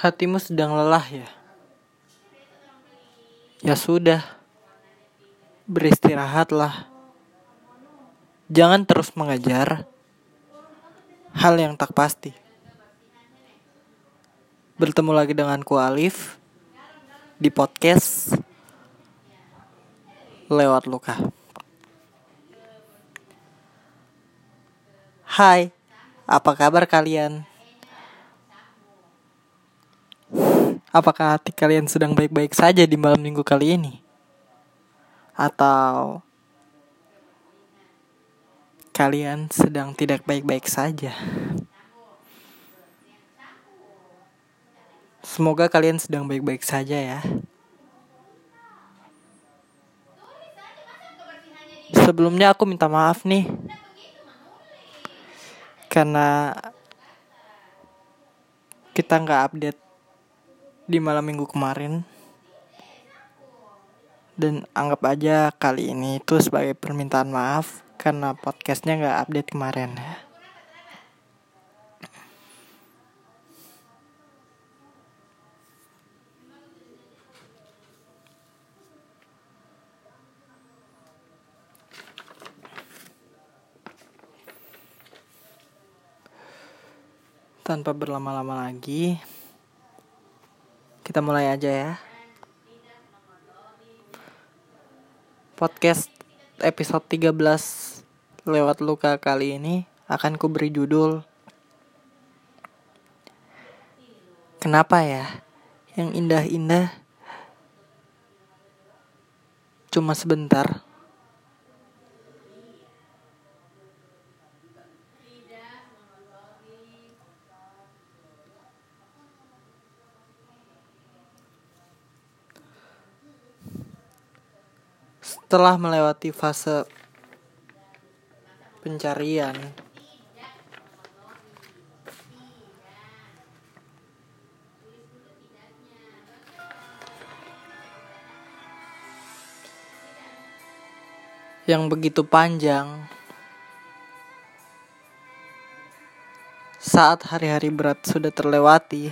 Hatimu sedang lelah ya? Ya sudah, beristirahatlah. Jangan terus mengejar hal yang tak pasti. Bertemu lagi denganku Alif di podcast lewat luka. Hai, apa kabar kalian? Apakah hati kalian sedang baik-baik saja di malam minggu kali ini? Atau kalian sedang tidak baik-baik saja? Semoga kalian sedang baik-baik saja ya. Sebelumnya aku minta maaf nih. Karena kita nggak update di malam minggu kemarin dan anggap aja kali ini itu sebagai permintaan maaf karena podcastnya nggak update kemarin ya. Tanpa berlama-lama lagi, kita mulai aja ya. Podcast episode 13 lewat luka kali ini akan ku beri judul Kenapa ya yang indah-indah cuma sebentar? Setelah melewati fase pencarian. Yang begitu panjang saat hari-hari berat sudah terlewati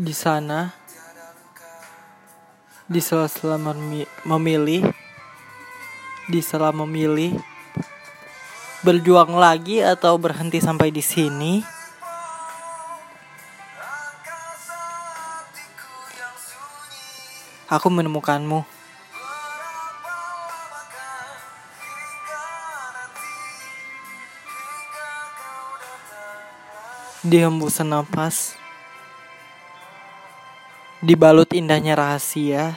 di sana di sela-sela memilih di sela memilih berjuang lagi atau berhenti sampai di sini? Aku menemukanmu. Di hembusan nafas dibalut indahnya rahasia.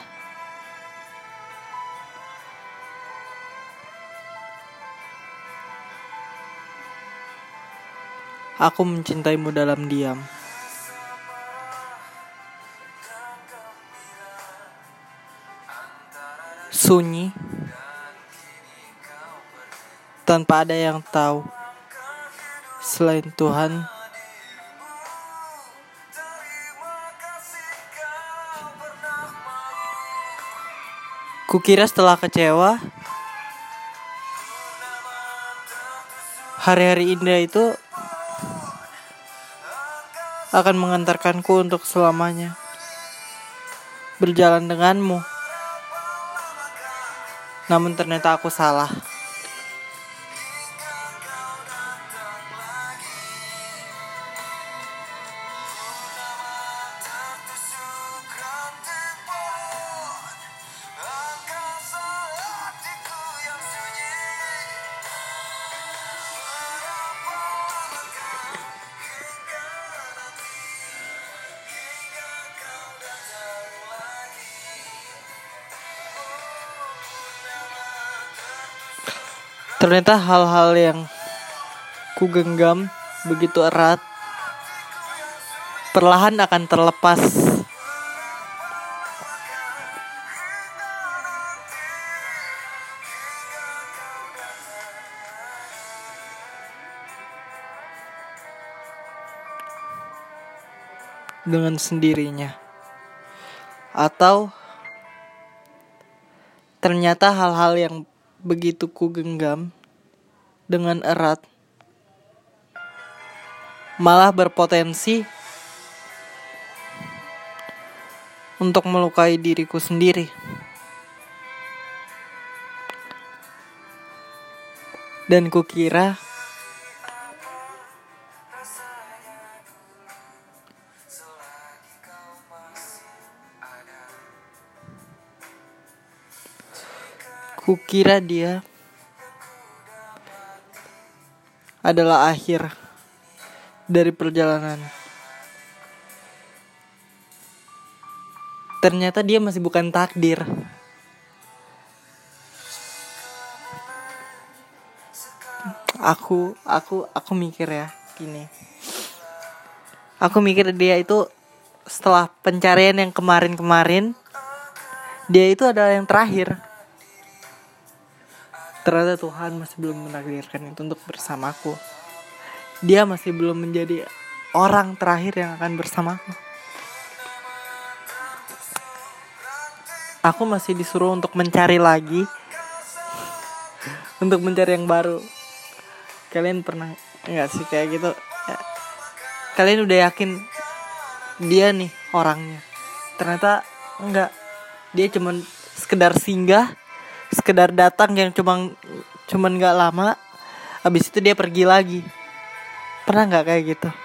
Aku mencintaimu dalam diam. Sunyi tanpa ada yang tahu selain Tuhan Kukira setelah kecewa, hari-hari indah itu akan mengantarkanku untuk selamanya berjalan denganmu. Namun ternyata aku salah. Ternyata hal-hal yang ku genggam begitu erat perlahan akan terlepas. Dengan sendirinya, atau ternyata hal-hal yang begitu ku genggam dengan erat malah berpotensi untuk melukai diriku sendiri. Dan kukira kukira dia adalah akhir dari perjalanan. Ternyata dia masih bukan takdir. Aku, aku, aku mikir ya, gini. Aku mikir dia itu setelah pencarian yang kemarin-kemarin, dia itu adalah yang terakhir. Ternyata Tuhan masih belum menakdirkan itu untuk bersamaku. Dia masih belum menjadi orang terakhir yang akan bersamaku. Aku masih disuruh untuk mencari lagi, untuk mencari yang baru. Kalian pernah nggak sih kayak gitu? Ya. Kalian udah yakin dia nih orangnya? Ternyata enggak. Dia cuman sekedar singgah sekedar datang yang cuma cuman nggak lama habis itu dia pergi lagi. Pernah nggak kayak gitu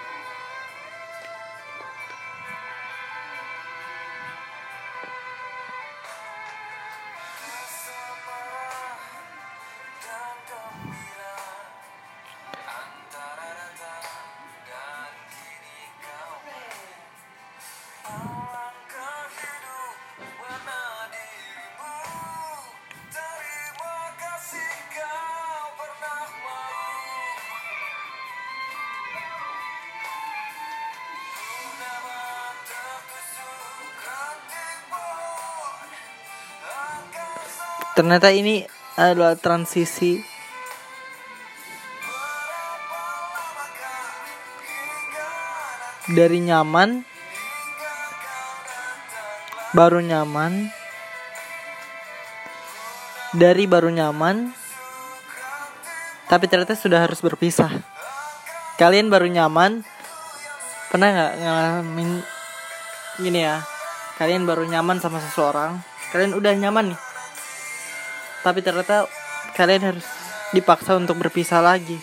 ternyata ini adalah transisi. Dari nyaman baru nyaman. Dari baru nyaman tapi ternyata sudah harus berpisah. Kalian baru nyaman pernah nggak ngalamin gini ya? Kalian baru nyaman sama seseorang kalian udah nyaman nih tapi ternyata kalian harus dipaksa untuk berpisah lagi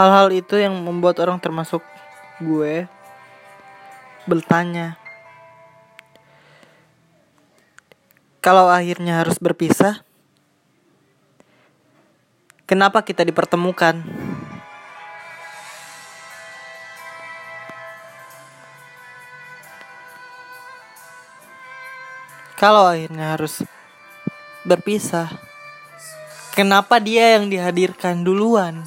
hal-hal itu yang membuat orang termasuk gue bertanya. Kalau akhirnya harus berpisah kenapa kita dipertemukan? Kalau akhirnya harus berpisah kenapa dia yang dihadirkan duluan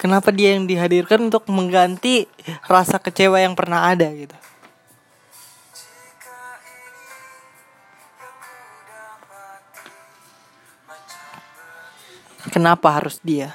kenapa dia yang dihadirkan untuk mengganti rasa kecewa yang pernah ada gitu? Kenapa harus dia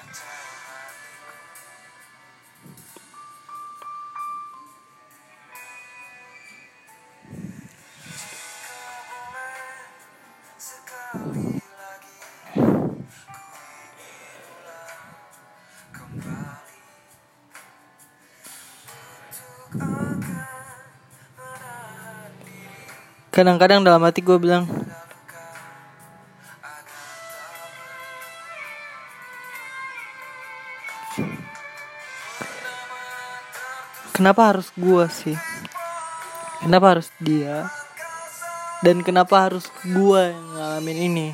kadang-kadang dalam hati gue bilang kenapa harus gua sih? Kenapa harus dia? Dan kenapa harus gua yang ngalamin ini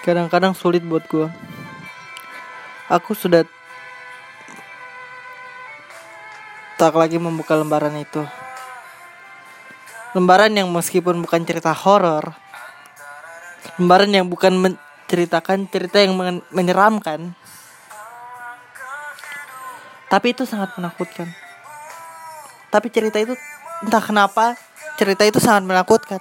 kadang-kadang sulit buat gue aku sudah tak lagi membuka lembaran itu. Lembaran yang meskipun bukan cerita horor lembaran yang bukan menceritakan cerita yang menyeramkan tapi itu sangat menakutkan. Tapi cerita itu entah kenapa cerita itu sangat menakutkan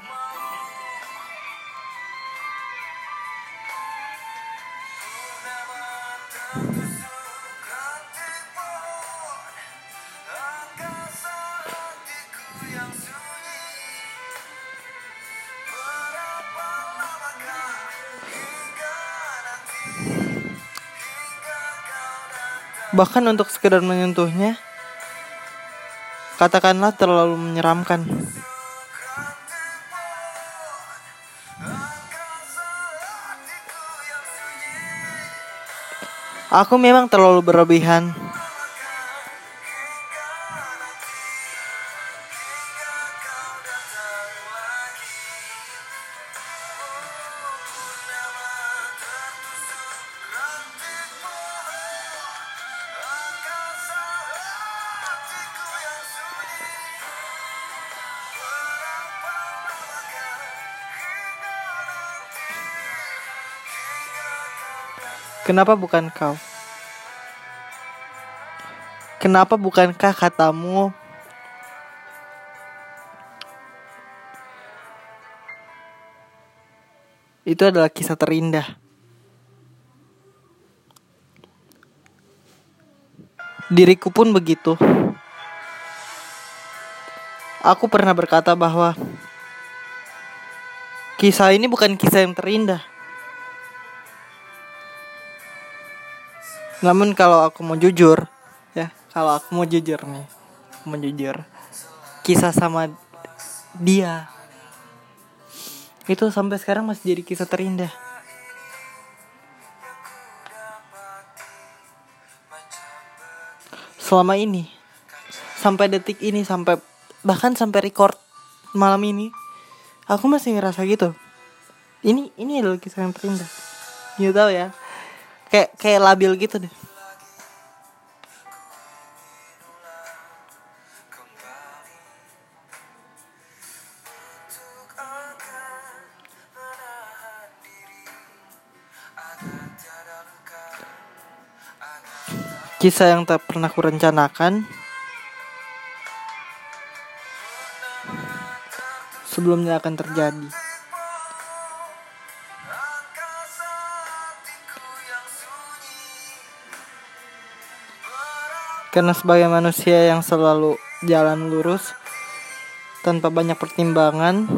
bahkan untuk sekedar menyentuhnya katakanlah terlalu menyeramkan. Aku memang terlalu berlebihan Kenapa bukan kau? Kenapa bukankah katamu itu adalah kisah terindah? Diriku pun begitu. Aku pernah berkata bahwa kisah ini bukan kisah yang terindah. Namun kalau aku mau jujur, ya, kalau aku mau jujur nih, mau jujur, kisah sama dia itu sampai sekarang masih jadi kisah terindah. Selama ini, sampai detik ini, sampai bahkan sampai record malam ini, aku masih ngerasa gitu. Ini ini adalah kisah yang terindah. You tahu ya, kayak kayak labil gitu deh kisah yang tak pernah kurencanakan sebelumnya akan terjadi. Karena sebagai manusia yang selalu jalan lurus tanpa banyak pertimbangan,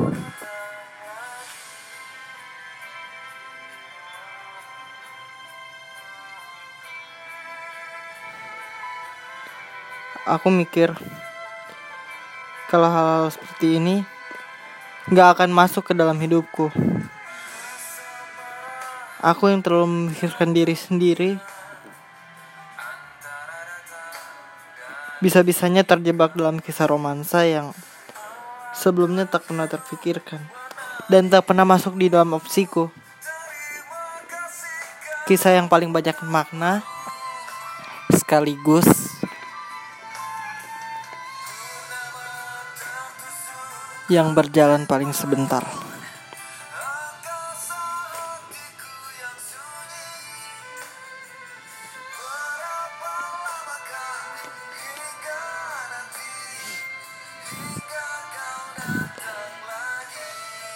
aku mikir kalau hal-hal seperti ini nggak akan masuk ke dalam hidupku. Aku yang terlalu memikirkan diri sendiri bisa-bisanya terjebak dalam kisah romansa yang sebelumnya tak pernah terpikirkan dan tak pernah masuk di dalam opsiku. Kisah yang paling banyak makna sekaligus yang berjalan paling sebentar.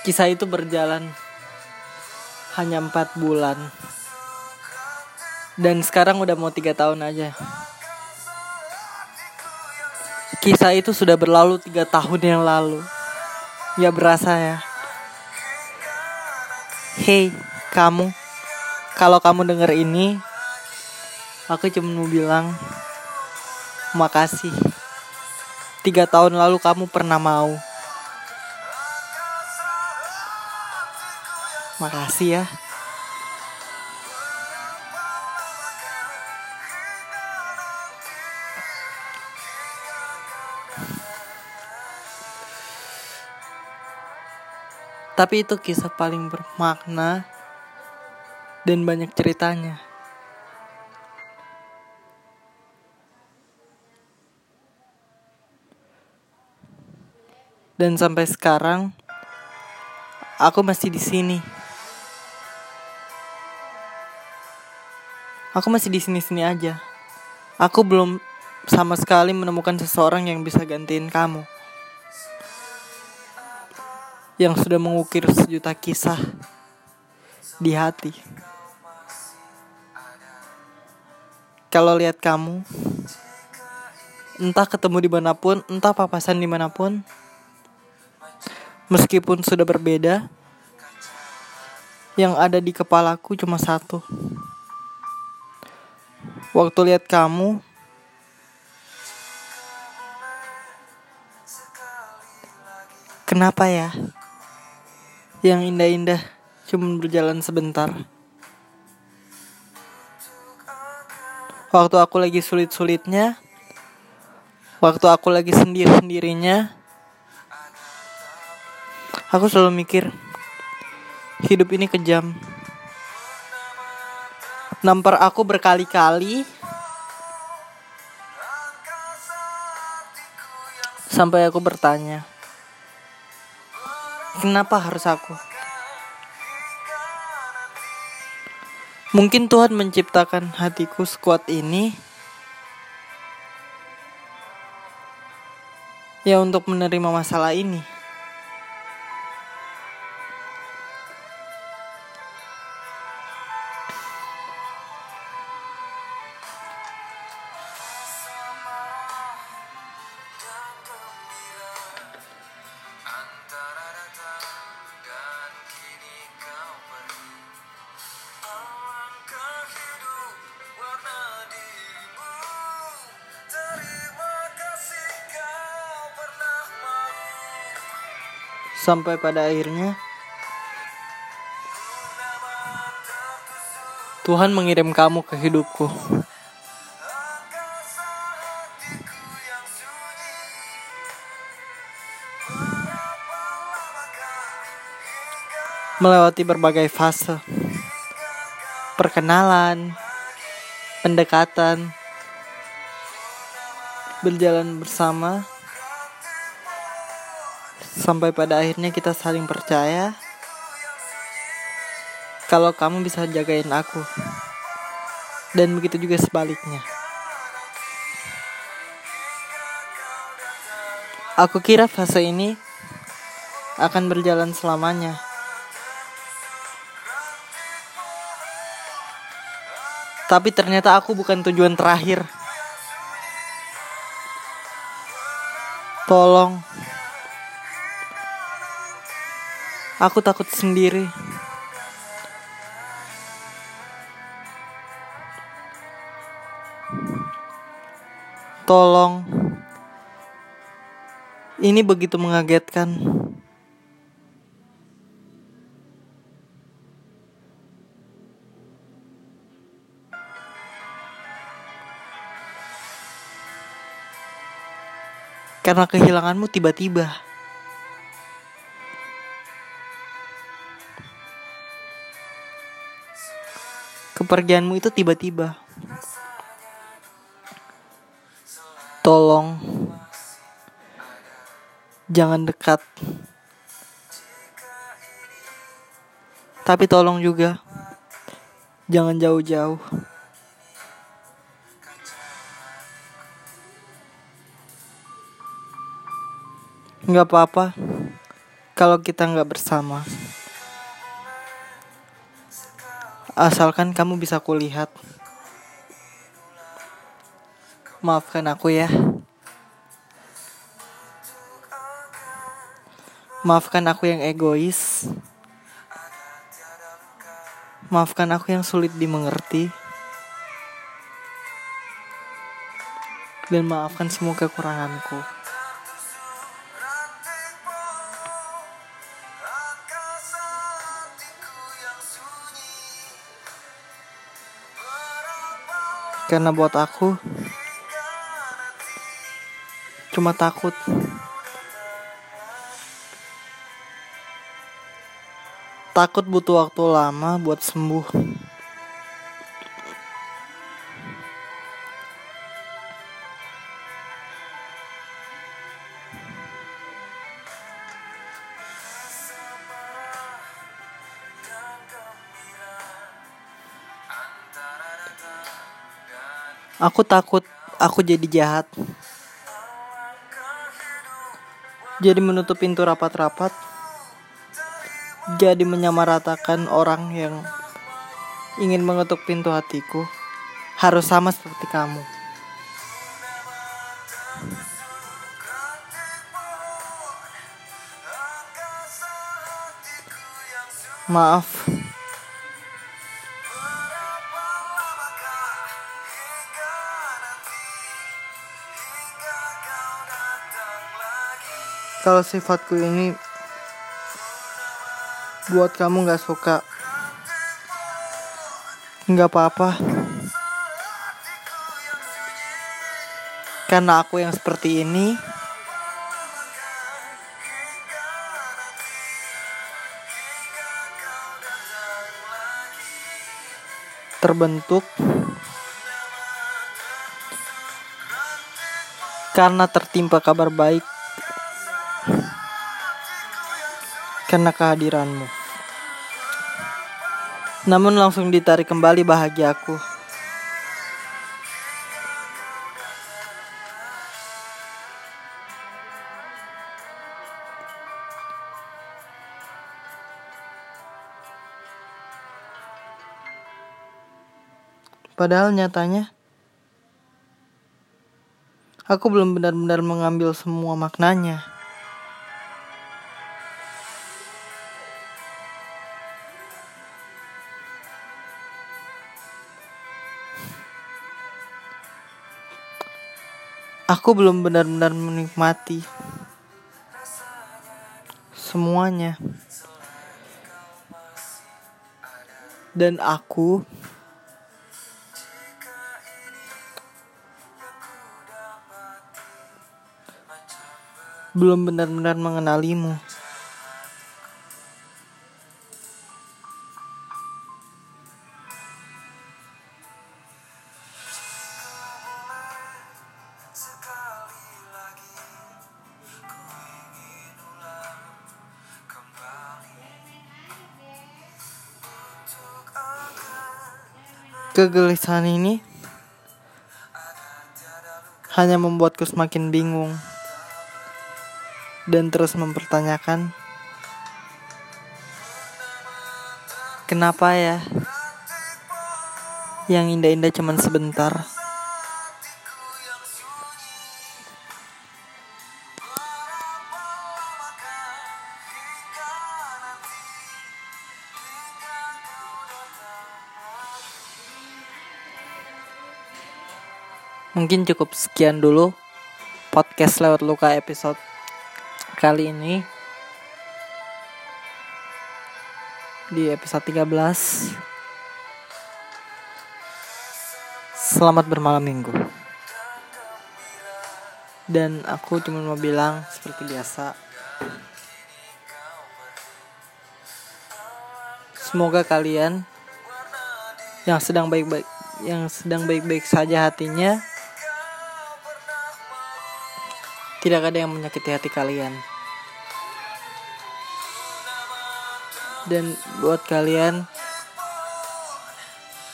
Kisah itu berjalan hanya empat bulan dan sekarang udah mau tiga tahun aja. Kisah itu sudah berlalu tiga tahun yang lalu. Ya berasa ya. Hey, kamu. Kalau kamu denger ini, aku cuma mau bilang makasih. Tiga tahun lalu kamu pernah mau. Makasih ya. Tapi itu kisah paling bermakna dan banyak ceritanya. Dan sampai sekarang aku masih di sini. Aku masih di sini-sini aja. Aku belum sama sekali menemukan seseorang yang bisa gantiin kamu. Yang sudah mengukir sejuta kisah di hati. Kalau lihat kamu, entah ketemu di mana pun, entah papasan di mana pun, Meskipun sudah berbeda, yang ada di kepalaku cuma satu. Waktu lihat kamu, kenapa ya? Yang indah-indah cuma berjalan sebentar. Waktu aku lagi sulit-sulitnya, waktu aku lagi sendiri-sendirinya, Aku selalu mikir hidup ini kejam. Nampar aku berkali-kali sampai aku bertanya, kenapa harus aku? Mungkin Tuhan menciptakan hatiku sekuat ini ya untuk menerima masalah ini. Sampai pada akhirnya Tuhan mengirim kamu ke hidupku. Melewati berbagai fase, perkenalan, pendekatan, berjalan bersama sampai pada akhirnya kita saling percaya. Kalau kamu bisa jagain aku. Dan begitu juga sebaliknya. Aku kira fase ini akan berjalan selamanya. Tapi ternyata aku bukan tujuan terakhir. Tolong Aku takut sendiri. Tolong. Ini begitu mengagetkan. Karena kehilanganmu tiba-tiba. Kepergianmu itu tiba-tiba. Tolong jangan dekat. Tapi tolong juga jangan jauh-jauh. Nggak apa-apa kalau kita nggak bersama. Asalkan kamu bisa kulihat. Maafkan aku ya. Maafkan aku yang egois. Maafkan aku yang sulit dimengerti. dan maafkan semua kekuranganku. Karena buat aku cuma takut. Takut butuh waktu lama buat sembuh. Aku takut aku jadi jahat. Jadi menutup pintu rapat-rapat. Jadi menyamaratakan orang yang ingin mengetuk pintu hatiku. Harus sama seperti kamu. Maaf. Kalau sifatku ini buat kamu nggak suka nggak apa-apa. Karena aku yang seperti ini. Terbentuk karena tertimpa kabar baik karena kehadiranmu. Namun langsung ditarik kembali bahagiaku. Padahal nyatanya aku belum benar-benar mengambil semua maknanya. Aku belum benar-benar menikmati semuanya. Dan aku belum benar-benar mengenalimu. Kegelisahan ini hanya membuatku semakin bingung dan terus mempertanyakan kenapa ya yang indah-indah cuman sebentar. Mungkin cukup sekian dulu podcast lewat luka episode kali ini. Di episode 13. Selamat bermalam minggu. Dan aku cuma mau bilang seperti biasa. Semoga kalian yang sedang baik-baik yang sedang baik-baik saja hatinya tidak ada yang menyakiti hati kalian. Dan buat kalian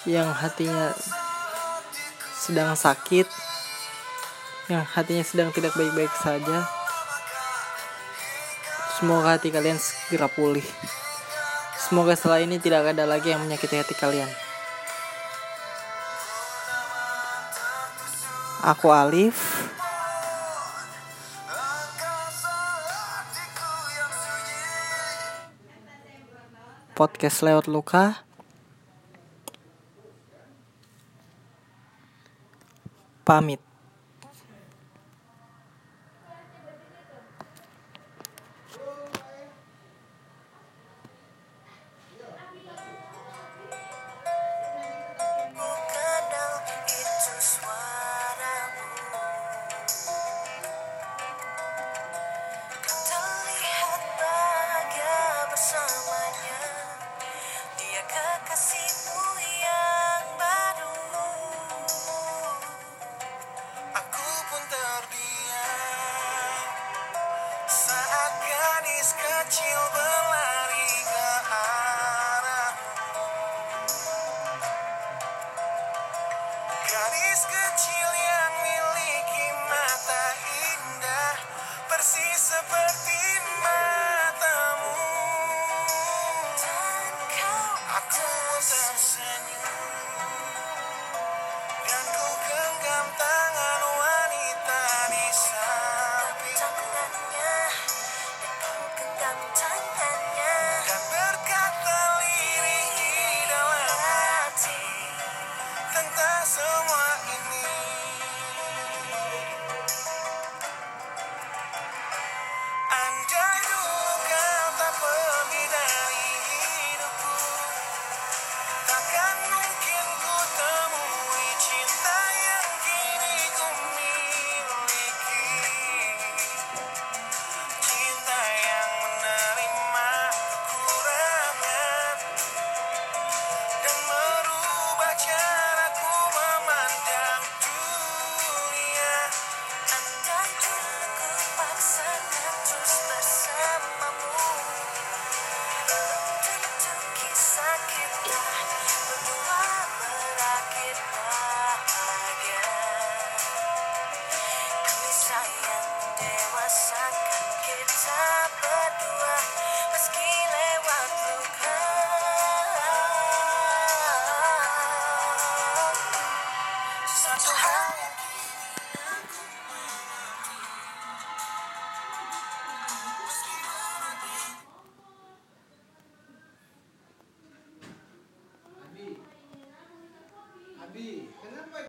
yang hatinya sedang sakit, yang hatinya sedang tidak baik-baik saja, semoga hati kalian segera pulih. Semoga setelah ini tidak ada lagi yang menyakiti hati kalian. Aku Alif. Podcast lewat luka. Pamit.